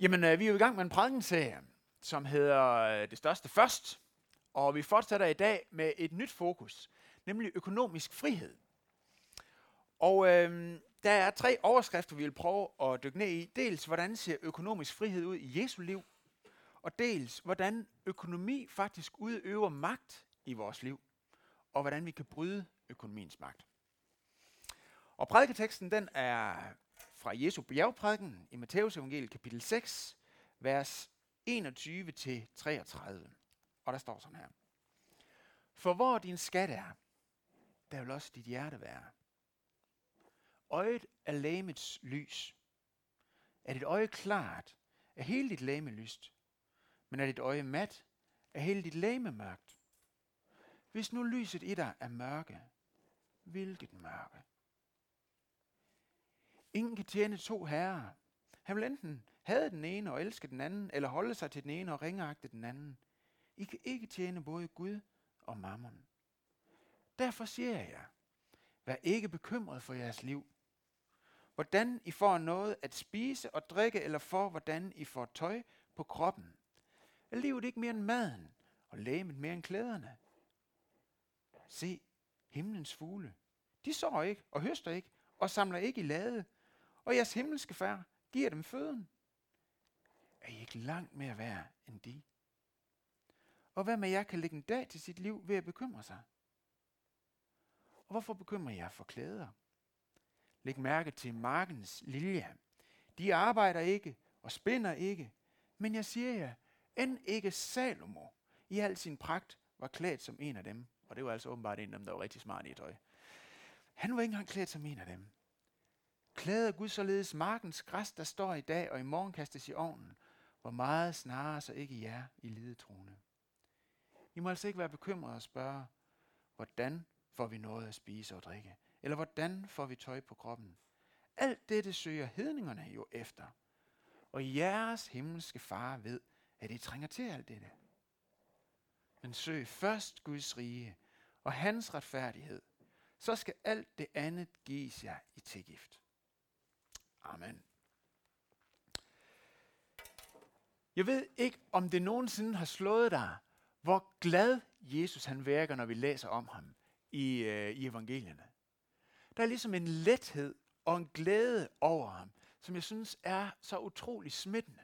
Jamen, øh, vi er jo i gang med en prædikenserie, som hedder øh, Det Største Først. Og vi fortsætter i dag med et nyt fokus, nemlig økonomisk frihed. Og øh, der er tre overskrifter, vi vil prøve at dykke ned i. Dels, hvordan ser økonomisk frihed ud i Jesu liv? Og dels, hvordan økonomi faktisk udøver magt i vores liv. Og hvordan vi kan bryde økonomiens magt. Og prædiketeksten den er fra Jesu bjergprædiken i Matteus evangeliet kapitel 6, vers 21-33. Og der står sådan her. For hvor din skat er, der vil også dit hjerte være. Øjet er lægemets lys. Er dit øje klart, er hele dit læme lyst. Men er dit øje mat, er hele dit læme mørkt. Hvis nu lyset i dig er mørke, hvilket mørke? Ingen kan tjene to herrer. Han vil enten have den ene og elske den anden, eller holde sig til den ene og ringeagte den anden. I kan ikke tjene både Gud og mammon. Derfor siger jeg, vær ikke bekymret for jeres liv. Hvordan I får noget at spise og drikke, eller for hvordan I får tøj på kroppen. Er livet ikke mere end maden, og lægemet mere end klæderne? Se, himlens fugle. De sår ikke og høster ikke og samler ikke i lade, og jeres himmelske far giver dem føden. Er I ikke langt mere værd end de? Og hvad med jer kan lægge en dag til sit liv ved at bekymre sig? Og hvorfor bekymrer jeg for klæder? Læg mærke til markens lilje. De arbejder ikke og spinder ikke. Men jeg siger jer, end ikke Salomo i al sin pragt var klædt som en af dem. Og det var altså åbenbart en af dem, der var rigtig smart i tøj. Han var ikke engang klædt som en af dem. Klæder Gud således markens græs, der står i dag og i morgen kastes i ovnen, hvor meget snarere så ikke jer i lidetroende. I må altså ikke være bekymrede og spørge, hvordan får vi noget at spise og drikke? Eller hvordan får vi tøj på kroppen? Alt dette søger hedningerne jo efter. Og jeres himmelske far ved, at I trænger til alt dette. Men søg først Guds rige og hans retfærdighed, så skal alt det andet gives jer i tilgift. Amen. Jeg ved ikke, om det nogensinde har slået dig, hvor glad Jesus han virker, når vi læser om ham i, øh, i evangelierne. Der er ligesom en lethed og en glæde over ham, som jeg synes er så utrolig smittende.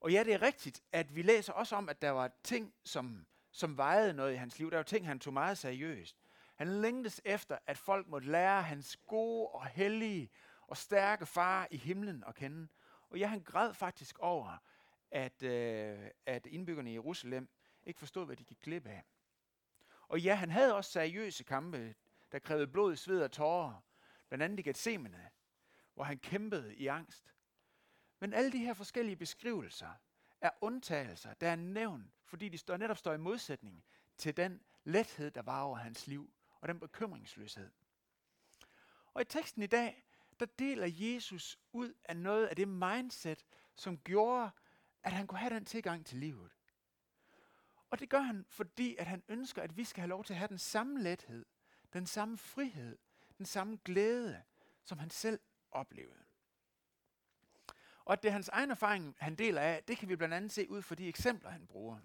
Og ja, det er rigtigt, at vi læser også om, at der var ting, som, som vejede noget i hans liv. Der var ting, han tog meget seriøst. Han længtes efter, at folk måtte lære hans gode og hellige og stærke far i himlen at kende. Og ja, han græd faktisk over, at, øh, at indbyggerne i Jerusalem ikke forstod, hvad de gik glip af. Og ja, han havde også seriøse kampe, der krævede blod, sved og tårer. Blandt andet i Gethsemane, hvor han kæmpede i angst. Men alle de her forskellige beskrivelser er undtagelser, der er nævnt, fordi de står, netop står i modsætning til den lethed, der var over hans liv, og den bekymringsløshed. Og i teksten i dag, der deler Jesus ud af noget af det mindset, som gjorde, at han kunne have den tilgang til livet. Og det gør han, fordi at han ønsker, at vi skal have lov til at have den samme lethed, den samme frihed, den samme glæde, som han selv oplevede. Og at det er hans egen erfaring, han deler af, det kan vi blandt andet se ud fra de eksempler, han bruger.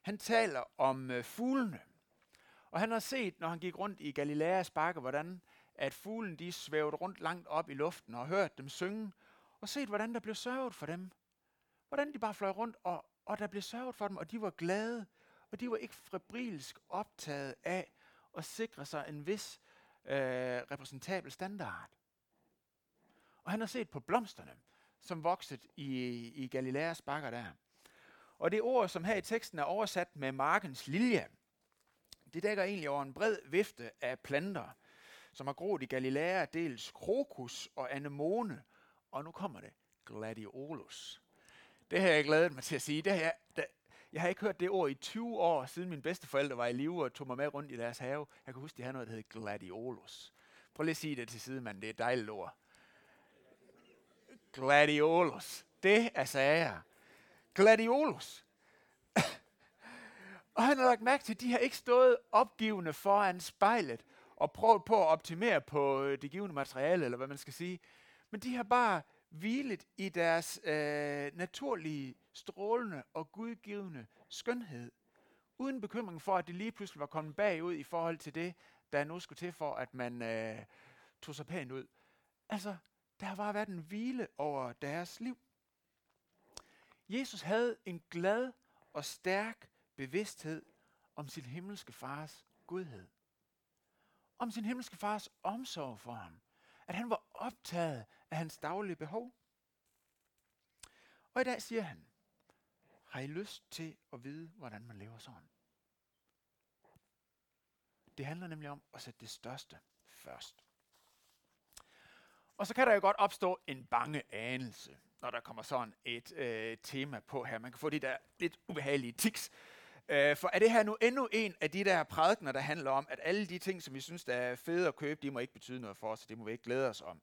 Han taler om øh, fuglene. Og han har set, når han gik rundt i Galileas bakke, hvordan at fuglen de svævede rundt langt op i luften og hørt dem synge, og set, hvordan der blev sørget for dem. Hvordan de bare fløj rundt, og, og der blev sørget for dem, og de var glade, og de var ikke febrilsk optaget af at sikre sig en vis øh, repræsentabel standard. Og han har set på blomsterne, som voksede i, i Galileas bakker der. Og det ord, som her i teksten er oversat med markens lilje, det dækker egentlig over en bred vifte af planter, som har groet i Galilea, dels krokus og anemone, og nu kommer det, gladiolus. Det har jeg glædet mig til at sige. Det har jeg, det, jeg har ikke hørt det ord i 20 år, siden mine bedsteforældre var i live og tog mig med rundt i deres have. Jeg kan huske, de havde noget, der hed gladiolus. Prøv lige at sige det til side, mand. Det er et dejligt ord. Gladiolus. Det er sager. Gladiolus. og han har lagt mærke til, at de har ikke stået opgivende foran spejlet og prøvet på at optimere på øh, det givende materiale, eller hvad man skal sige. Men de har bare hvilet i deres øh, naturlige, strålende og gudgivende skønhed, uden bekymring for, at det lige pludselig var kommet bagud i forhold til det, der nu skulle til for, at man øh, tog sig pænt ud. Altså, der har bare været en hvile over deres liv. Jesus havde en glad og stærk bevidsthed om sin himmelske fars godhed. Om sin himmelske fars omsorg for ham. At han var optaget af hans daglige behov. Og i dag siger han, har I lyst til at vide, hvordan man lever sådan? Det handler nemlig om at sætte det største først. Og så kan der jo godt opstå en bange anelse, når der kommer sådan et øh, tema på her. Man kan få de der lidt ubehagelige tiks, Øh, for er det her nu endnu en af de der prædikener, der handler om, at alle de ting, som vi synes, der er fede at købe, de må ikke betyde noget for os, det må vi ikke glæde os om.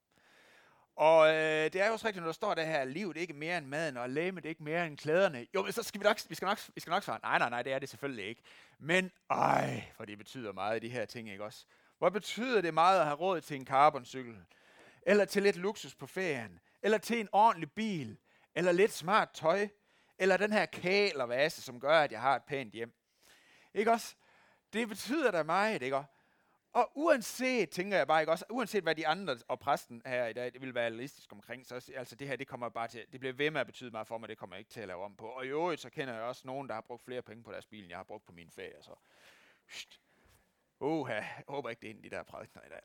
Og øh, det er jo også rigtigt, når der står der her, livet er ikke mere end maden, og lægemet ikke mere end klæderne. Jo, men så skal vi nok, vi skal nok, vi skal nok svare, nej, nej, nej, det er det selvfølgelig ikke. Men, ej, for det betyder meget, de her ting, ikke også? Hvor betyder det meget at have råd til en carboncykel? Eller til lidt luksus på ferien? Eller til en ordentlig bil? Eller lidt smart tøj? Eller den her kælervase, som gør, at jeg har et pænt hjem? Ikke også? Det betyder da meget, ikke også? Og uanset, tænker jeg bare ikke også, uanset hvad de andre og præsten her i dag det vil være realistisk omkring, så altså det her, det kommer bare til, det bliver ved med at betyde meget for mig, det kommer jeg ikke til at lave om på. Og i øvrigt, så kender jeg også nogen, der har brugt flere penge på deres bil, end jeg har brugt på min ferie, så... Oha, jeg håber ikke, det er en af de der prædikner i dag.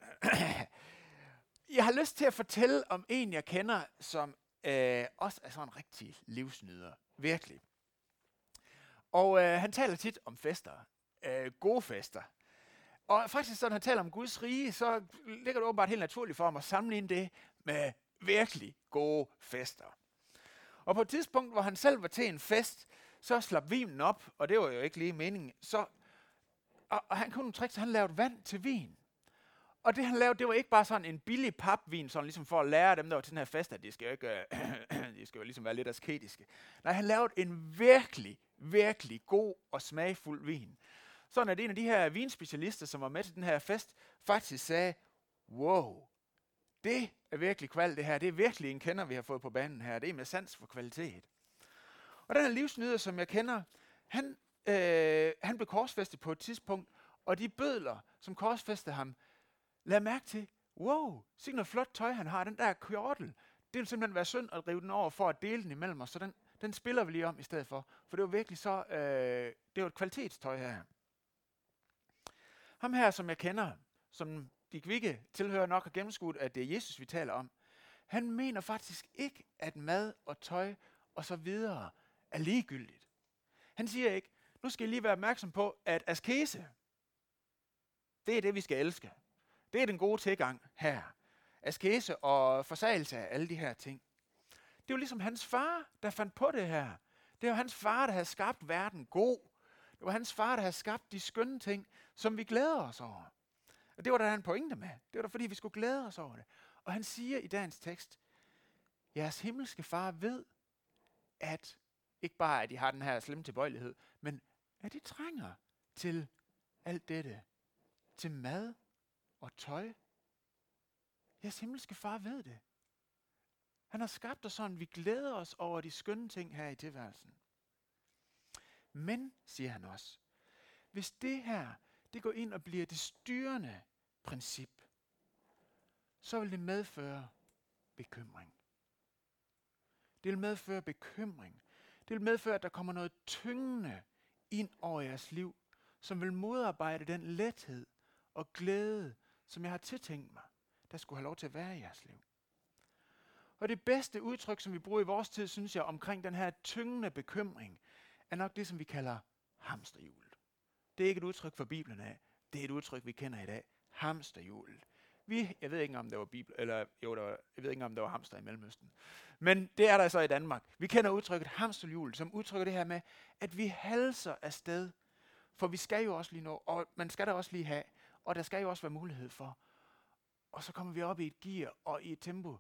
jeg har lyst til at fortælle om en, jeg kender, som øh, også er sådan en rigtig livsnyder. Virkelig. Og øh, han taler tit om fester. Øh, gode fester. Og faktisk, når han taler om Guds rige, så ligger det åbenbart helt naturligt for ham at sammenligne det med virkelig gode fester. Og på et tidspunkt, hvor han selv var til en fest, så slap vinen op, og det var jo ikke lige meningen. Så, og, og han kunne trick, han lavede vand til vin. Og det han lavede, det var ikke bare sådan en billig papvin, sådan ligesom for at lære dem, der var til den her fest, at de skal jo, ikke, øh, de skal jo ligesom være lidt asketiske. Nej, han lavede en virkelig, virkelig god og smagfuld vin. Sådan at en af de her vinspecialister, som var med til den her fest, faktisk sagde, wow, det er virkelig kval det her. Det er virkelig en kender, vi har fået på banen her. Det er med sans for kvalitet. Og den her livsnyder, som jeg kender, han, øh, han blev korsfæstet på et tidspunkt, og de bødler, som korsfæstede ham, lad mærke til, wow, se noget flot tøj han har, den der kjortel. Det vil simpelthen være synd at rive den over for at dele den imellem os, så den, den spiller vi lige om i stedet for. For det var virkelig så, øh, det var et kvalitetstøj her. Ham her, som jeg kender, som de kvikke tilhører nok har gennemskudt, at det er Jesus, vi taler om, han mener faktisk ikke, at mad og tøj og så videre er ligegyldigt. Han siger ikke, nu skal I lige være opmærksom på, at askese, det er det, vi skal elske. Det er den gode tilgang her. Askese og forsagelse af alle de her ting. Det er jo ligesom hans far, der fandt på det her. Det er hans far, der har skabt verden god. Det var hans far, der havde skabt de skønne ting, som vi glæder os over. Og det var der en pointe med. Det var der, fordi vi skulle glæde os over det. Og han siger i dagens tekst, jeres himmelske far ved, at ikke bare, at I har den her slemme tilbøjelighed, men at I trænger til alt dette. Til mad og tøj. Jeres himmelske far ved det. Han har skabt os sådan, vi glæder os over de skønne ting her i tilværelsen. Men, siger han også, hvis det her, det går ind og bliver det styrende princip, så vil det medføre bekymring. Det vil medføre bekymring. Det vil medføre, at der kommer noget tyngende ind over jeres liv, som vil modarbejde den lethed og glæde, som jeg har tiltænkt mig, der skulle have lov til at være i jeres liv. Og det bedste udtryk, som vi bruger i vores tid, synes jeg, omkring den her tyngende bekymring, er nok det, som vi kalder hamsterhjulet. Det er ikke et udtryk for Bibelen af. Det er et udtryk, vi kender i dag. Hamsterhjulet. Vi, jeg ved ikke om der var bibel, eller jo, der var, jeg ved ikke om der var hamster i Mellemøsten. Men det er der så i Danmark. Vi kender udtrykket hamsterhjul, som udtrykker det her med, at vi halser afsted. For vi skal jo også lige nå, og man skal da også lige have, og der skal jo også være mulighed for. Og så kommer vi op i et gear og i et tempo,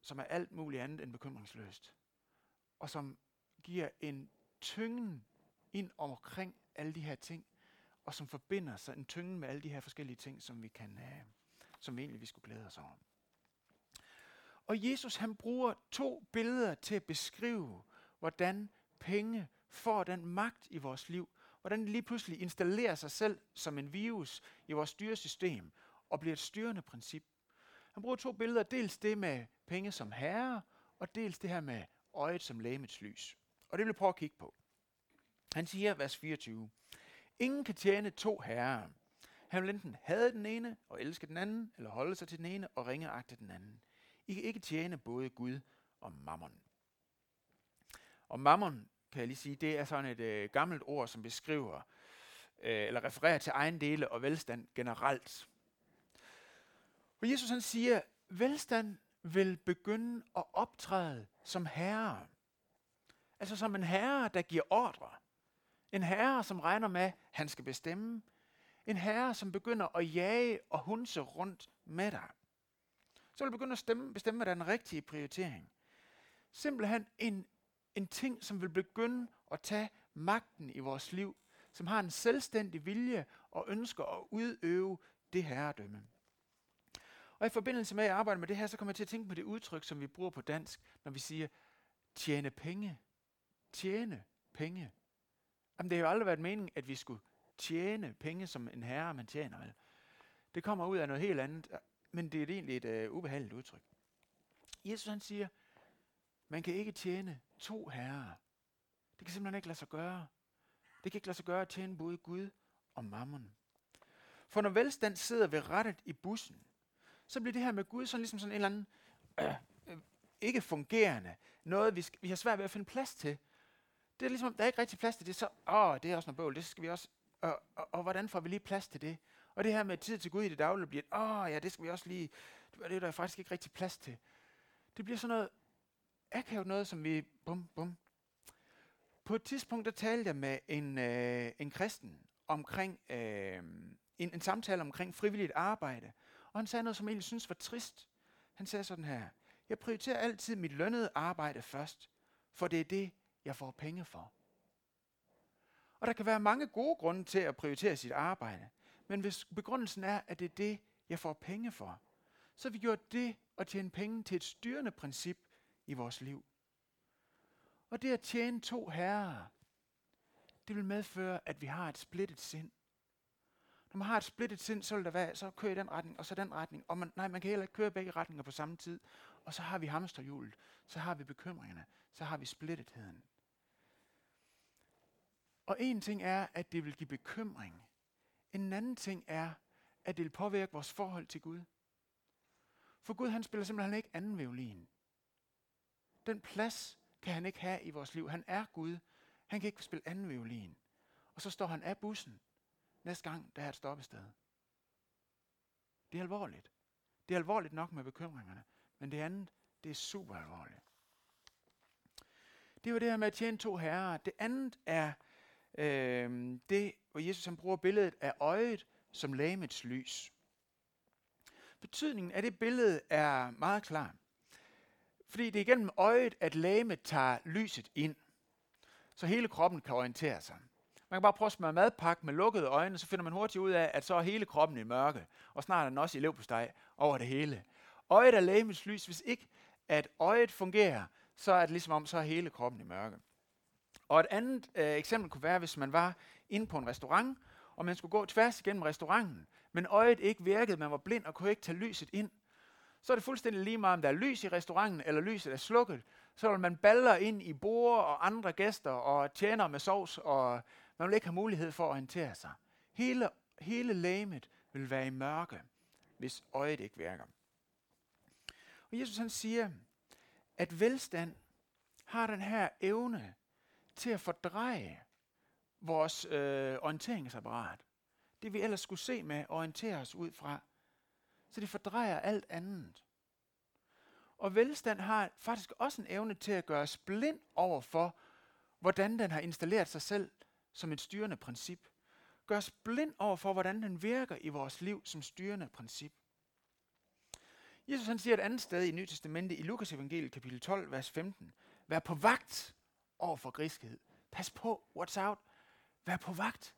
som er alt muligt andet end bekymringsløst. Og som giver en tyngden ind omkring alle de her ting, og som forbinder sig en tyngden med alle de her forskellige ting, som vi kan, uh, som vi egentlig vi skulle glæde os over. Og Jesus han bruger to billeder til at beskrive, hvordan penge får den magt i vores liv, hvordan det lige pludselig installerer sig selv som en virus i vores styresystem og bliver et styrende princip. Han bruger to billeder, dels det med penge som herre, og dels det her med øjet som lægemets lys. Og det vil jeg prøve at kigge på. Han siger, vers 24, Ingen kan tjene to herrer. Han vil enten have den ene og elske den anden, eller holde sig til den ene og ringeagte den anden. I kan ikke tjene både Gud og mammon. Og mammon, kan jeg lige sige, det er sådan et øh, gammelt ord, som beskriver øh, eller refererer til egen dele og velstand generelt. Og Jesus han siger, velstand vil begynde at optræde som herre. Altså som en herre, der giver ordre. En herre, som regner med, at han skal bestemme. En herre, som begynder at jage og hunse rundt med dig. Så vil du begynde at stemme, bestemme, hvad der er den rigtige prioritering. Simpelthen en, en ting, som vil begynde at tage magten i vores liv, som har en selvstændig vilje og ønsker at udøve det herredømme. Og i forbindelse med at arbejde med det her, så kommer jeg til at tænke på det udtryk, som vi bruger på dansk, når vi siger, tjene penge. Tjene penge. Jamen, det har jo aldrig været meningen, at vi skulle tjene penge som en herre, man tjener. Vel? Det kommer ud af noget helt andet, men det er egentlig et uh, ubehageligt udtryk. Jesus han siger, man kan ikke tjene to herrer. Det kan simpelthen ikke lade sig gøre. Det kan ikke lade sig gøre at tjene både Gud og mammon. For når velstand sidder ved rettet i bussen, så bliver det her med Gud sådan ligesom sådan en eller anden øh, øh, ikke fungerende, noget vi, vi har svært ved at finde plads til. Det er ligesom, der er ikke rigtig plads til det, så åh, det er også noget bøvl, det skal vi også, og, og, og hvordan får vi lige plads til det? Og det her med tid til Gud i det daglige bliver, åh ja, det skal vi også lige, det er der faktisk ikke rigtig plads til. Det bliver sådan noget akavet noget, som vi, bum, bum. På et tidspunkt, der talte jeg med en, øh, en kristen omkring, øh, en, en samtale omkring frivilligt arbejde, og han sagde noget, som jeg egentlig synes var trist. Han sagde sådan her, jeg prioriterer altid mit lønnede arbejde først, for det er det, jeg får penge for. Og der kan være mange gode grunde til at prioritere sit arbejde. Men hvis begrundelsen er, at det er det, jeg får penge for, så har vi gjort det at tjene penge til et styrende princip i vores liv. Og det at tjene to herrer, det vil medføre, at vi har et splittet sind. Når man har et splittet sind, så vil der være, så kører i den retning, og så den retning. Og man, nej, man kan heller ikke køre begge retninger på samme tid. Og så har vi hamsterhjulet, så har vi bekymringerne, så har vi splittetheden. Og en ting er, at det vil give bekymring. En anden ting er, at det vil påvirke vores forhold til Gud. For Gud han spiller simpelthen ikke anden violin. Den plads kan han ikke have i vores liv. Han er Gud. Han kan ikke spille anden violin. Og så står han af bussen næste gang, der er et stoppested. Det er alvorligt. Det er alvorligt nok med bekymringerne, men det andet, det er super alvorligt. Det var det her med at tjene to herrer. Det andet er øh, det, hvor Jesus han bruger billedet af øjet som lamets lys. Betydningen af det billede er meget klar. Fordi det er igennem øjet, at lamet tager lyset ind, så hele kroppen kan orientere sig. Man kan bare prøve at smøre madpakke med lukkede øjne, så finder man hurtigt ud af, at så er hele kroppen i mørke, og snart er den også i levpostej over det hele. Øjet er lægemets lys. Hvis ikke at øjet fungerer, så er det ligesom om, så er hele kroppen i mørke. Og et andet øh, eksempel kunne være, hvis man var inde på en restaurant, og man skulle gå tværs igennem restauranten, men øjet ikke virkede, man var blind og kunne ikke tage lyset ind. Så er det fuldstændig lige meget, om der er lys i restauranten, eller lyset er slukket. Så vil man baller ind i borde og andre gæster og tjener med sovs, og man vil ikke have mulighed for at orientere sig. Hele, hele læmet vil være i mørke, hvis øjet ikke virker. Og Jesus han siger, at velstand har den her evne til at fordreje vores øh, orienteringsapparat. Det vi ellers skulle se med, orientere os ud fra. Så det fordrejer alt andet. Og velstand har faktisk også en evne til at gøre os blind over for, hvordan den har installeret sig selv som et styrende princip. Gør os blind over for, hvordan den virker i vores liv som styrende princip. Jesus han siger et andet sted i Nyt Testamentet, i Lukas evangeliet kapitel 12, vers 15. Vær på vagt over for griskhed. Pas på, what's out. Vær på vagt.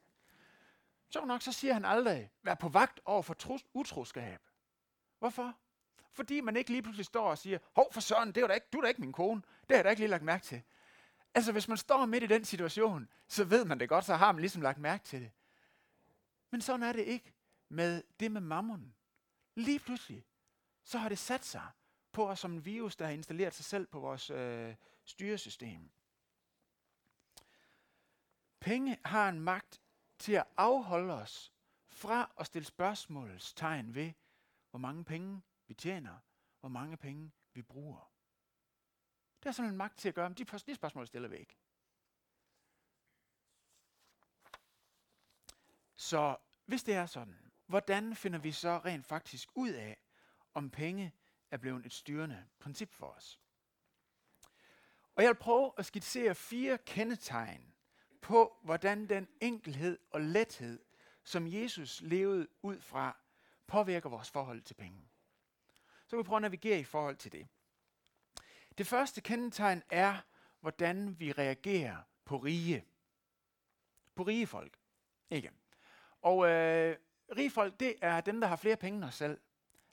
Så nok så siger han aldrig, vær på vagt over for utroskab. Hvorfor? Fordi man ikke lige pludselig står og siger, hov for søren, det var da ikke, du er da ikke min kone. Det har jeg da ikke lige lagt mærke til. Altså hvis man står midt i den situation, så ved man det godt, så har man ligesom lagt mærke til det. Men sådan er det ikke med det med mammon. Lige pludselig, så har det sat sig på os som en virus, der har installeret sig selv på vores øh, styresystem. Penge har en magt til at afholde os fra at stille spørgsmålstegn ved, hvor mange penge vi tjener, hvor mange penge vi bruger. Det har sådan en magt til at gøre, men de, de spørgsmål stiller vi ikke. Så hvis det er sådan, hvordan finder vi så rent faktisk ud af, om penge er blevet et styrende princip for os? Og jeg vil prøve at skitsere fire kendetegn på, hvordan den enkelhed og lethed, som Jesus levede ud fra, påvirker vores forhold til penge. Så kan vi prøve at navigere i forhold til det. Det første kendetegn er, hvordan vi reagerer på rige. På rige folk. Ikke? Og øh, rige folk, det er dem, der har flere penge end os selv.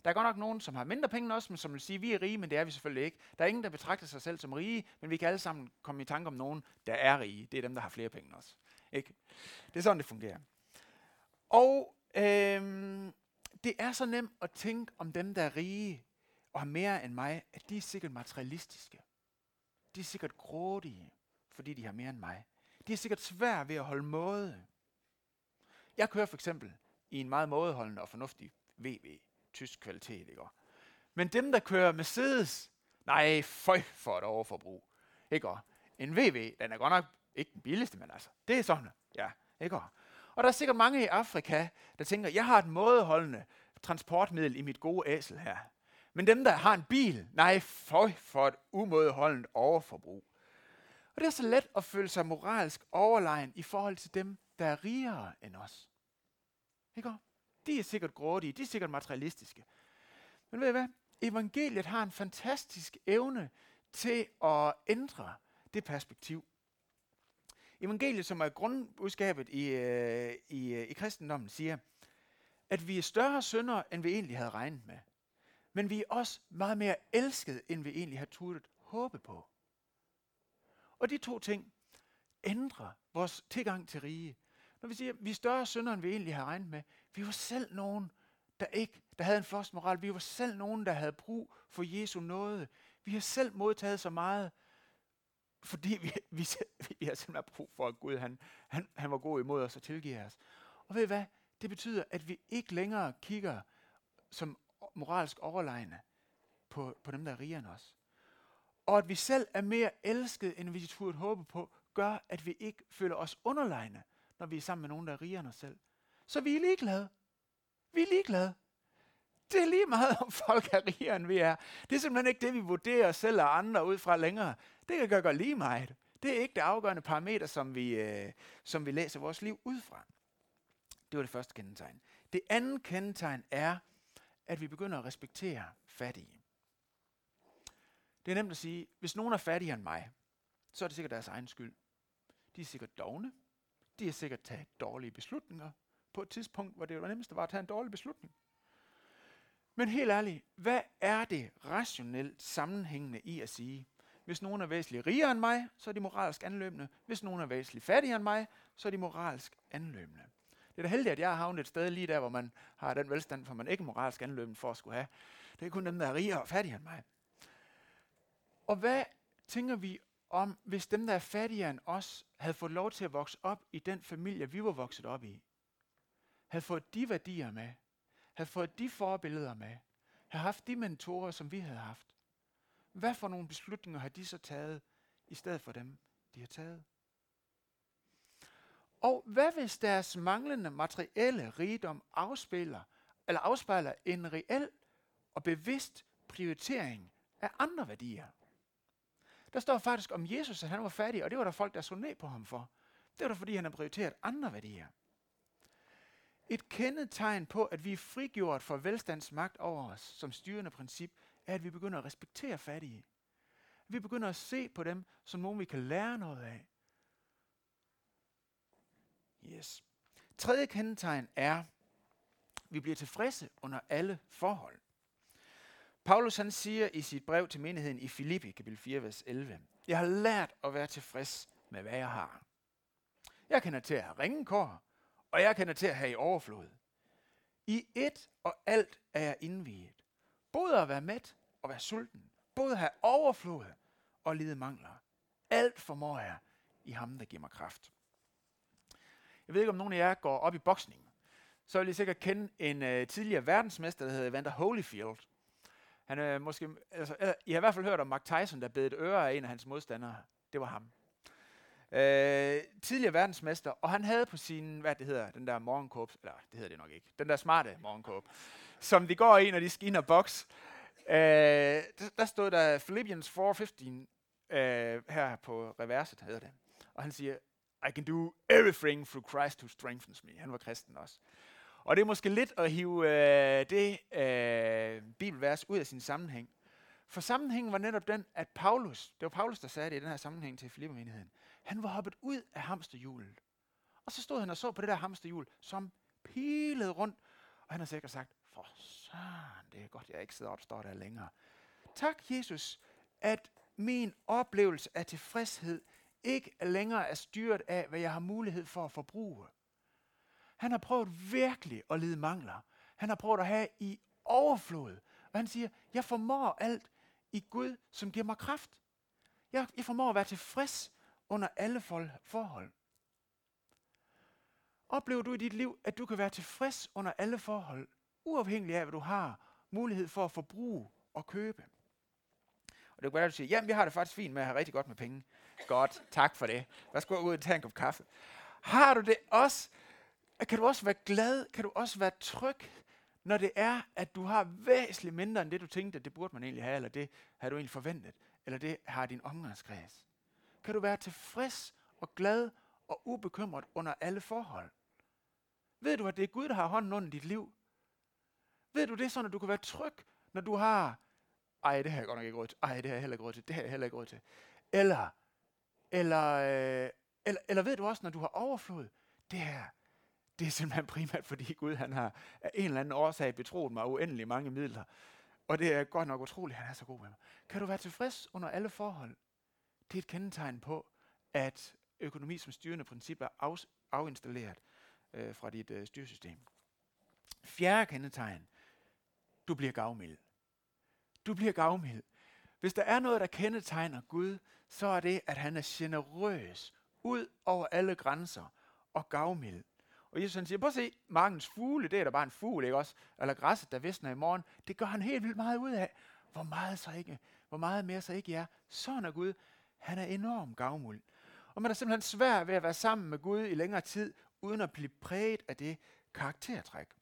Der er godt nok nogen, som har mindre penge end os, men som vil sige, at vi er rige, men det er vi selvfølgelig ikke. Der er ingen, der betragter sig selv som rige, men vi kan alle sammen komme i tanke om nogen, der er rige. Det er dem, der har flere penge end os. Ikke? Det er sådan, det fungerer. Og øh, det er så nemt at tænke om dem, der er rige og har mere end mig, at de er sikkert materialistiske. De er sikkert grådige, fordi de har mere end mig. De er sikkert svære ved at holde måde. Jeg kører for eksempel i en meget mådeholdende og fornuftig VW, tysk kvalitet, ikke? Men dem, der kører Mercedes, nej, føj for et overforbrug. Ikke? En VW, den er godt nok ikke den billigste, men altså, det er sådan, ja, ikke? Og der er sikkert mange i Afrika, der tænker, jeg har et mådeholdende transportmiddel i mit gode æsel her. Men dem, der har en bil, nej, føj for et umådeholdent overforbrug. Og det er så let at føle sig moralsk overlegen i forhold til dem, der er rigere end os. Ikke? De er sikkert grådige, de er sikkert materialistiske. Men ved I hvad? Evangeliet har en fantastisk evne til at ændre det perspektiv. Evangeliet, som er grundbudskabet i, øh, i, øh, i kristendommen, siger, at vi er større syndere, end vi egentlig havde regnet med. Men vi er også meget mere elsket, end vi egentlig har turdet håbe på. Og de to ting ændrer vores tilgang til rige. Når vi siger, at vi er større syndere, end vi egentlig har regnet med, vi var selv nogen, der ikke, der havde en først moral. Vi var selv nogen, der havde brug for Jesu nåde. Vi har selv modtaget så meget, fordi vi, vi, vi har simpelthen brug for, at Gud han, han, han var god imod os og tilgiver os. Og ved I hvad? Det betyder, at vi ikke længere kigger som moralsk overlegne på, på dem, der er rigere end os. Og at vi selv er mere elsket, end vi turde håbe på, gør, at vi ikke føler os underlegne, når vi er sammen med nogen, der er rigere end os selv. Så vi er ligeglade. Vi er ligeglade. Det er lige meget, om folk er rigere, end vi er. Det er simpelthen ikke det, vi vurderer os selv og andre ud fra længere. Det kan gøre lige meget. Det er ikke det afgørende parameter, som vi, øh, som vi læser vores liv ud fra. Det var det første kendetegn. Det andet kendetegn er, at vi begynder at respektere fattige. Det er nemt at sige, hvis nogen er fattigere end mig, så er det sikkert deres egen skyld. De er sikkert dogne. De har sikkert taget dårlige beslutninger på et tidspunkt, hvor det var nemmest var at tage en dårlig beslutning. Men helt ærligt, hvad er det rationelt sammenhængende i at sige, hvis nogen er væsentligt rigere end mig, så er de moralsk anløbende. Hvis nogen er væsentligt fattigere end mig, så er de moralsk anløbende. Det er da heldigt, at jeg har havnet et sted lige der, hvor man har den velstand, for man ikke moralsk anløben for at skulle have. Det er kun dem, der er rigere og fattigere end mig. Og hvad tænker vi om, hvis dem, der er fattigere end os, havde fået lov til at vokse op i den familie, vi var vokset op i? Havde fået de værdier med? Havde fået de forbilleder med? Havde haft de mentorer, som vi havde haft? Hvad for nogle beslutninger har de så taget, i stedet for dem, de har taget? Og hvad hvis deres manglende materielle rigdom afspiller, eller afspejler en reel og bevidst prioritering af andre værdier? Der står faktisk om Jesus, at han var fattig, og det var der folk, der så ned på ham for. Det var der, fordi han har prioriteret andre værdier. Et kendetegn på, at vi er frigjort for velstandsmagt over os som styrende princip, er, at vi begynder at respektere fattige. Vi begynder at se på dem som nogen, vi kan lære noget af. Yes. Tredje kendetegn er, at vi bliver tilfredse under alle forhold. Paulus han siger i sit brev til menigheden i Filippi, kapitel 4, vers 11, Jeg har lært at være tilfreds med, hvad jeg har. Jeg kender til at have ringekår, og jeg kender til at have i overflod. I et og alt er jeg indviet. Både at være mæt og være sulten. Både at have overflod og lide mangler. Alt formår jeg i ham, der giver mig kraft. Jeg ved ikke, om nogen af jer går op i boksning. Så vil I sikkert kende en øh, tidligere verdensmester, der hedder Evander Holyfield. Han er måske, altså, eller, I har i hvert fald hørt om Mark Tyson, der bed et øre af en af hans modstandere. Det var ham. Øh, tidligere verdensmester, og han havde på sin, hvad det hedder, den der morgenkåb, eller det hedder det nok ikke, den der smarte morgenkåb, som de går i, når de skal ind og boks. Øh, der, der stod der Philippians 4.15 øh, her på reverset, hedder det. Og han siger, i can do everything through Christ who strengthens me. Han var kristen også. Og det er måske lidt at hive øh, det øh, bibelvers ud af sin sammenhæng. For sammenhængen var netop den, at Paulus, det var Paulus, der sagde det i den her sammenhæng til Filippermenigheden, han var hoppet ud af hamsterhjulet. Og så stod han og så på det der hamsterhjul, som pilede rundt. Og han har sikkert sagt, for søren, det er godt, jeg ikke sidder op står der længere. Tak, Jesus, at min oplevelse af tilfredshed ikke længere er styret af, hvad jeg har mulighed for at forbruge. Han har prøvet virkelig at lide mangler. Han har prøvet at have i overflod. Og han siger, jeg formår alt i Gud, som giver mig kraft. Jeg, jeg formår at være tilfreds under alle forhold. Oplever du i dit liv, at du kan være tilfreds under alle forhold, uafhængig af, hvad du har mulighed for at forbruge og købe? Og det kan være, at du siger, jamen, jeg har det faktisk fint med at have rigtig godt med penge. Godt, tak for det. Værsgo ud og tage en kop kaffe. Har du det også kan du også være glad, kan du også være tryg, når det er, at du har væsentligt mindre end det, du tænkte, at det burde man egentlig have, eller det har du egentlig forventet, eller det har din omgangskreds. Kan du være tilfreds og glad og ubekymret under alle forhold? Ved du, at det er Gud, der har hånden under dit liv? Ved du det, så at du kan være tryg, når du har, ej, det har jeg godt nok ikke råd til, ej, det har jeg heller ikke råd til, det har jeg heller ikke råd til. Eller, eller, øh, eller, eller ved du også, når du har overflod, det her, det er simpelthen primært, fordi Gud han har af en eller anden årsag betroet mig uendelig mange midler. Og det er godt nok utroligt, at han er så god med mig. Kan du være tilfreds under alle forhold? Det er et kendetegn på, at økonomi som styrende princip er af, afinstalleret øh, fra dit øh, styresystem. Fjerde kendetegn. Du bliver gavmild. Du bliver gavmild. Hvis der er noget, der kendetegner Gud, så er det, at han er generøs ud over alle grænser og gavmild. Og Jesus han siger, prøv at se, markens fugle, det er da bare en fugl, ikke også? Eller græsset, der visner i morgen. Det gør han helt vildt meget ud af. Hvor meget, så ikke, hvor meget mere så ikke er. Sådan er Gud. Han er enormt gavmuld. Og man er simpelthen svær ved at være sammen med Gud i længere tid, uden at blive præget af det karaktertræk.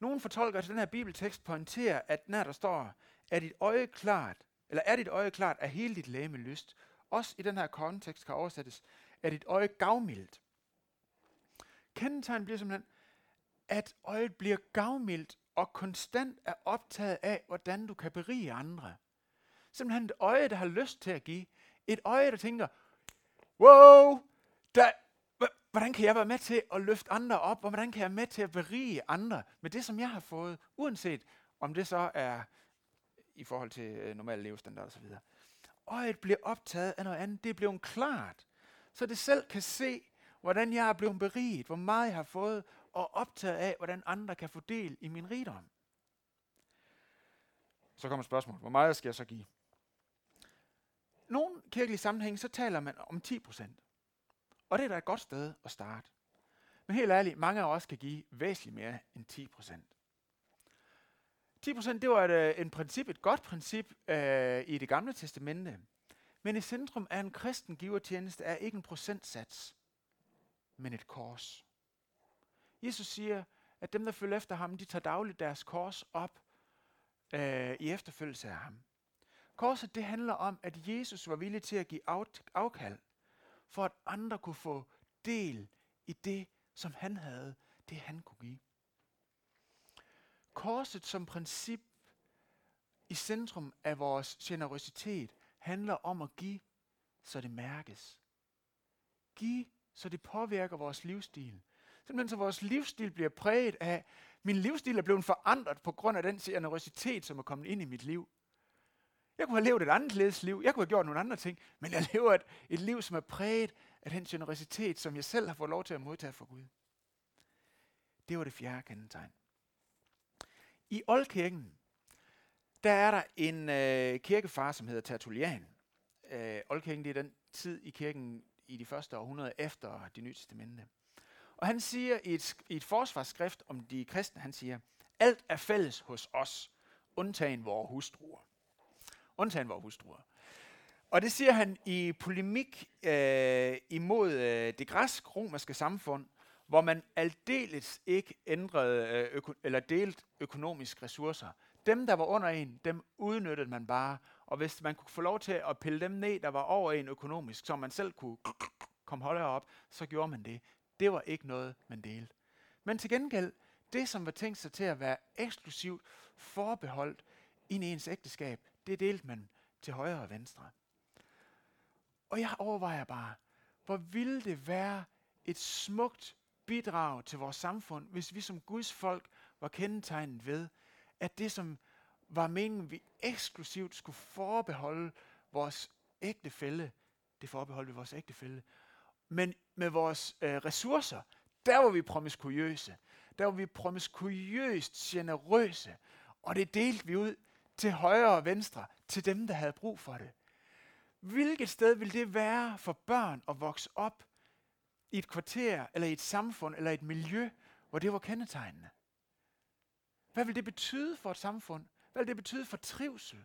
Nogle fortolker til den her bibeltekst pointerer, at når der står, er dit øje klart, eller er dit øje klart, er hele dit læme lyst. Også i den her kontekst kan oversættes, er dit øje gavmildt kendetegn bliver simpelthen, at øjet bliver gavmildt og konstant er optaget af, hvordan du kan berige andre. Simpelthen et øje, der har lyst til at give. Et øje, der tænker, wow, der, hvordan kan jeg være med til at løfte andre op, og hvordan kan jeg være med til at berige andre med det, som jeg har fået, uanset om det så er i forhold til øh, normal levestandard osv. Øjet bliver optaget af noget andet. Det er blevet klart, så det selv kan se, hvordan jeg er blevet beriget, hvor meget jeg har fået, og optaget af, hvordan andre kan få del i min rigdom. Så kommer spørgsmålet, hvor meget skal jeg så give? Nogle kirkelige sammenhænge, så taler man om 10%. Og det er da et godt sted at starte. Men helt ærligt, mange af os kan give væsentligt mere end 10%. 10% det var et, øh, en princip, et godt princip øh, i det gamle testamente. Men i centrum af en kristen givertjeneste er ikke en procentsats men et kors. Jesus siger, at dem, der følger efter ham, de tager dagligt deres kors op øh, i efterfølgelse af ham. Korset, det handler om, at Jesus var villig til at give afkald, for at andre kunne få del i det, som han havde, det han kunne give. Korset som princip i centrum af vores generøsitet handler om at give, så det mærkes. Giv så det påvirker vores livsstil. Simpelthen så vores livsstil bliver præget af, Min livsstil er blevet forandret på grund af den generøsitet, som er kommet ind i mit liv. Jeg kunne have levet et andet liv, jeg kunne have gjort nogle andre ting, men jeg lever et, et liv, som er præget af den generositet, som jeg selv har fået lov til at modtage fra Gud. Det var det fjerde kendetegn. I Oldkirken, der er der en øh, kirkefar, som hedder Tertullian. Øh, Oldkirken det er den tid i kirken i de første århundreder efter det nye testamente. Og han siger i et, i et forsvarsskrift om de kristne, han siger, alt er fælles hos os, undtagen vores hustruer. Undtagen vores hustruer. Og det siger han i polemik øh, imod øh, det græsk-romerske samfund, hvor man aldeles ikke ændrede øh, øko- eller delt økonomiske ressourcer. Dem, der var under en, dem udnyttede man bare. Og hvis man kunne få lov til at pille dem ned, der var over en økonomisk, så man selv kunne komme højere op, så gjorde man det. Det var ikke noget, man delte. Men til gengæld, det som var tænkt sig til at være eksklusivt forbeholdt i ens ægteskab, det delte man til højre og venstre. Og jeg overvejer bare, hvor ville det være et smukt bidrag til vores samfund, hvis vi som Guds folk var kendetegnet ved, at det som var meningen, vi eksklusivt skulle forbeholde vores ægtefælde, det forbeholdt vi vores ægtefælde, men med vores øh, ressourcer, der var vi promiskuriøse. Der var vi promiskuriøst generøse. Og det delte vi ud til højre og venstre, til dem, der havde brug for det. Hvilket sted vil det være for børn at vokse op i et kvarter, eller i et samfund, eller et miljø, hvor det var kendetegnende? Hvad vil det betyde for et samfund? Hvad vil det betyde for trivsel?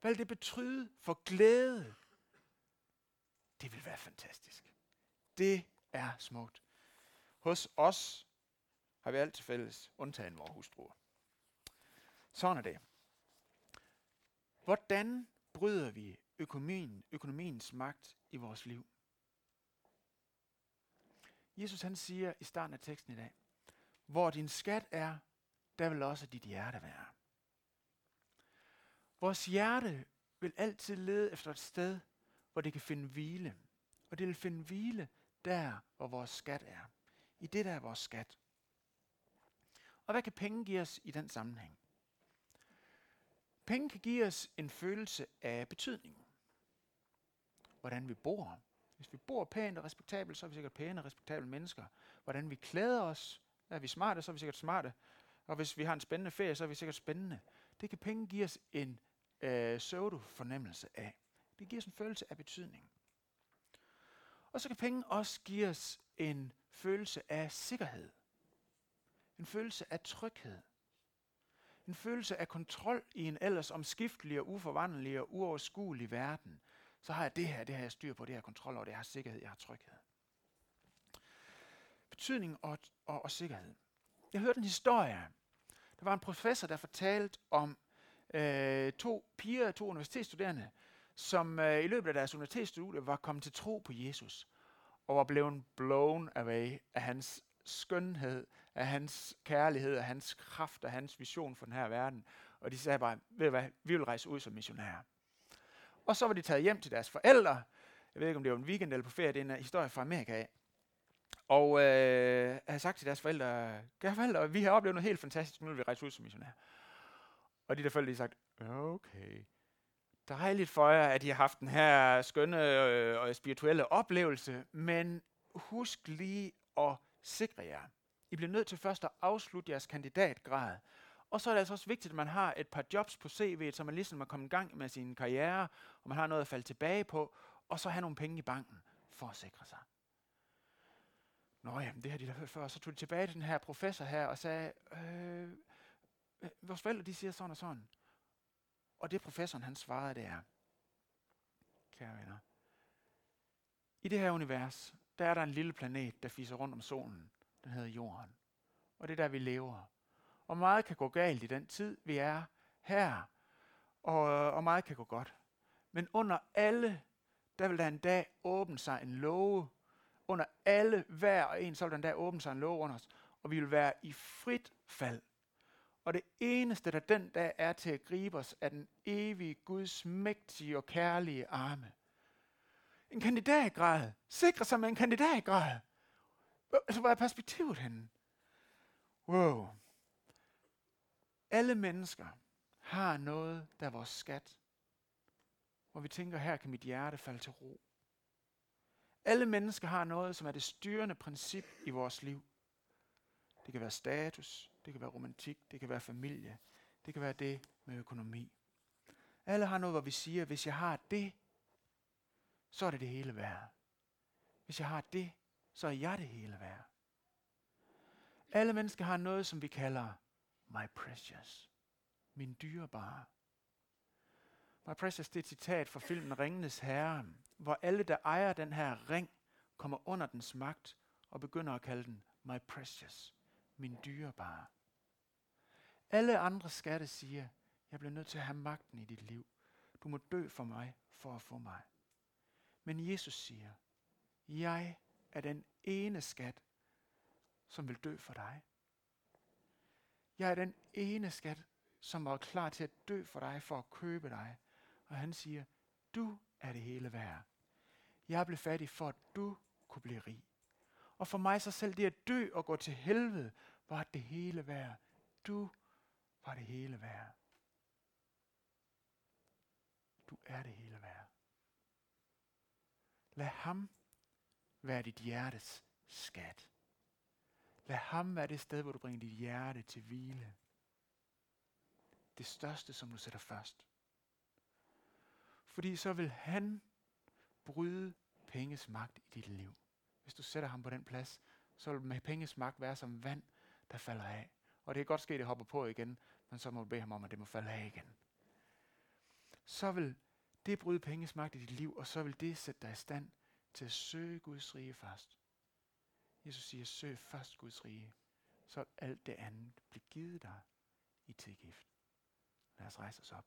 Hvad vil det betyde for glæde? Det vil være fantastisk. Det er smukt. Hos os har vi alt til fælles, undtagen vores hustruer. Sådan er det. Hvordan bryder vi økonomien, økonomiens magt i vores liv? Jesus han siger i starten af teksten i dag, hvor din skat er, der vil også dit hjerte være. Vores hjerte vil altid lede efter et sted, hvor det kan finde hvile. Og det vil finde hvile der, hvor vores skat er. I det, der er vores skat. Og hvad kan penge give os i den sammenhæng? Penge kan give os en følelse af betydning. Hvordan vi bor. Hvis vi bor pænt og respektabelt, så er vi sikkert pæne og respektable mennesker. Hvordan vi klæder os. Er vi smarte, så er vi sikkert smarte. Og hvis vi har en spændende ferie, så er vi sikkert spændende. Det kan penge give os en øh, pseudo-fornemmelse af. Det giver os en følelse af betydning. Og så kan penge også give os en følelse af sikkerhed. En følelse af tryghed. En følelse af kontrol i en ellers omskiftelig og uforvandelig og uoverskuelig verden. Så har jeg det her, det har jeg styr på, det har kontrol over, det har sikkerhed, jeg har tryghed. Betydning og, og, og sikkerhed. Jeg hørte en historie. Der var en professor, der fortalte om øh, to piger, to universitetsstuderende, som øh, i løbet af deres universitetsstudie var kommet til tro på Jesus, og var blevet blown away af hans skønhed, af hans kærlighed, af hans kraft, af hans vision for den her verden. Og de sagde bare, ved du hvad, vi vil rejse ud som missionærer. Og så var de taget hjem til deres forældre. Jeg ved ikke, om det var en weekend eller på ferie, det er en øh, historie fra Amerika af. Og øh, havde sagt til deres forældre, kære forældre, vi har oplevet noget helt fantastisk, nu vil vi rejse ud som missionærer. Og de der forældre, de sagt, okay, dejligt for jer, at I har haft den her skønne øh, og spirituelle oplevelse, men husk lige at sikre jer. I bliver nødt til først at afslutte jeres kandidatgrad. Og så er det altså også vigtigt, at man har et par jobs på CV'et, så man ligesom er kommet i gang med sin karriere, og man har noget at falde tilbage på, og så have nogle penge i banken for at sikre sig. Nå ja, det har de da hørt før. Så tog de tilbage til den her professor her og sagde, øh, vores forældre de siger sådan og sådan. Og det professoren han svarede, det er, kære venner, i det her univers, der er der en lille planet, der fiser rundt om solen. Den hedder Jorden. Og det er der, vi lever. Og meget kan gå galt i den tid, vi er her. Og, og meget kan gå godt. Men under alle, der vil der en dag åbne sig en låge. Under alle, hver og en, så vil der en dag åbne sig en låge under os. Og vi vil være i frit fald. Og det eneste, der den dag er til at gribe os, er den evige Guds mægtige og kærlige arme. En kandidatgrad. Sikre sig med en kandidatgrad. Altså, hvor er perspektivet henne? Wow. Alle mennesker har noget, der er vores skat, hvor vi tænker, her kan mit hjerte falde til ro. Alle mennesker har noget, som er det styrende princip i vores liv. Det kan være status, det kan være romantik, det kan være familie, det kan være det med økonomi. Alle har noget, hvor vi siger, hvis jeg har det, så er det det hele værd. Hvis jeg har det, så er jeg det hele værd. Alle mennesker har noget, som vi kalder my precious. Min dyrebare. My precious, det er et citat fra filmen Ringenes Herre, hvor alle, der ejer den her ring, kommer under dens magt og begynder at kalde den my precious, min dyrebare. Alle andre skatte siger, jeg bliver nødt til at have magten i dit liv. Du må dø for mig, for at få mig. Men Jesus siger, jeg er den ene skat, som vil dø for dig. Jeg er den ene skat, som var klar til at dø for dig, for at købe dig. Og han siger, du er det hele værd. Jeg blev fattig for, at du kunne blive rig. Og for mig så selv det at dø og gå til helvede, var det hele værd. Du var det hele værd. Du er det hele værd. Lad ham være dit hjertes skat. Lad ham være det sted, hvor du bringer dit hjerte til hvile. Det største, som du sætter først. Fordi så vil han bryde penges magt i dit liv. Hvis du sætter ham på den plads, så vil med penges magt være som vand, der falder af. Og det kan godt ske, at det hopper på igen, men så må du bede ham om, at det må falde af igen. Så vil det bryde penges magt i dit liv, og så vil det sætte dig i stand til at søge Guds rige først. Jesus siger, søg først Guds rige, så alt det andet bliver givet dig i tilgift. Lad os rejse os op.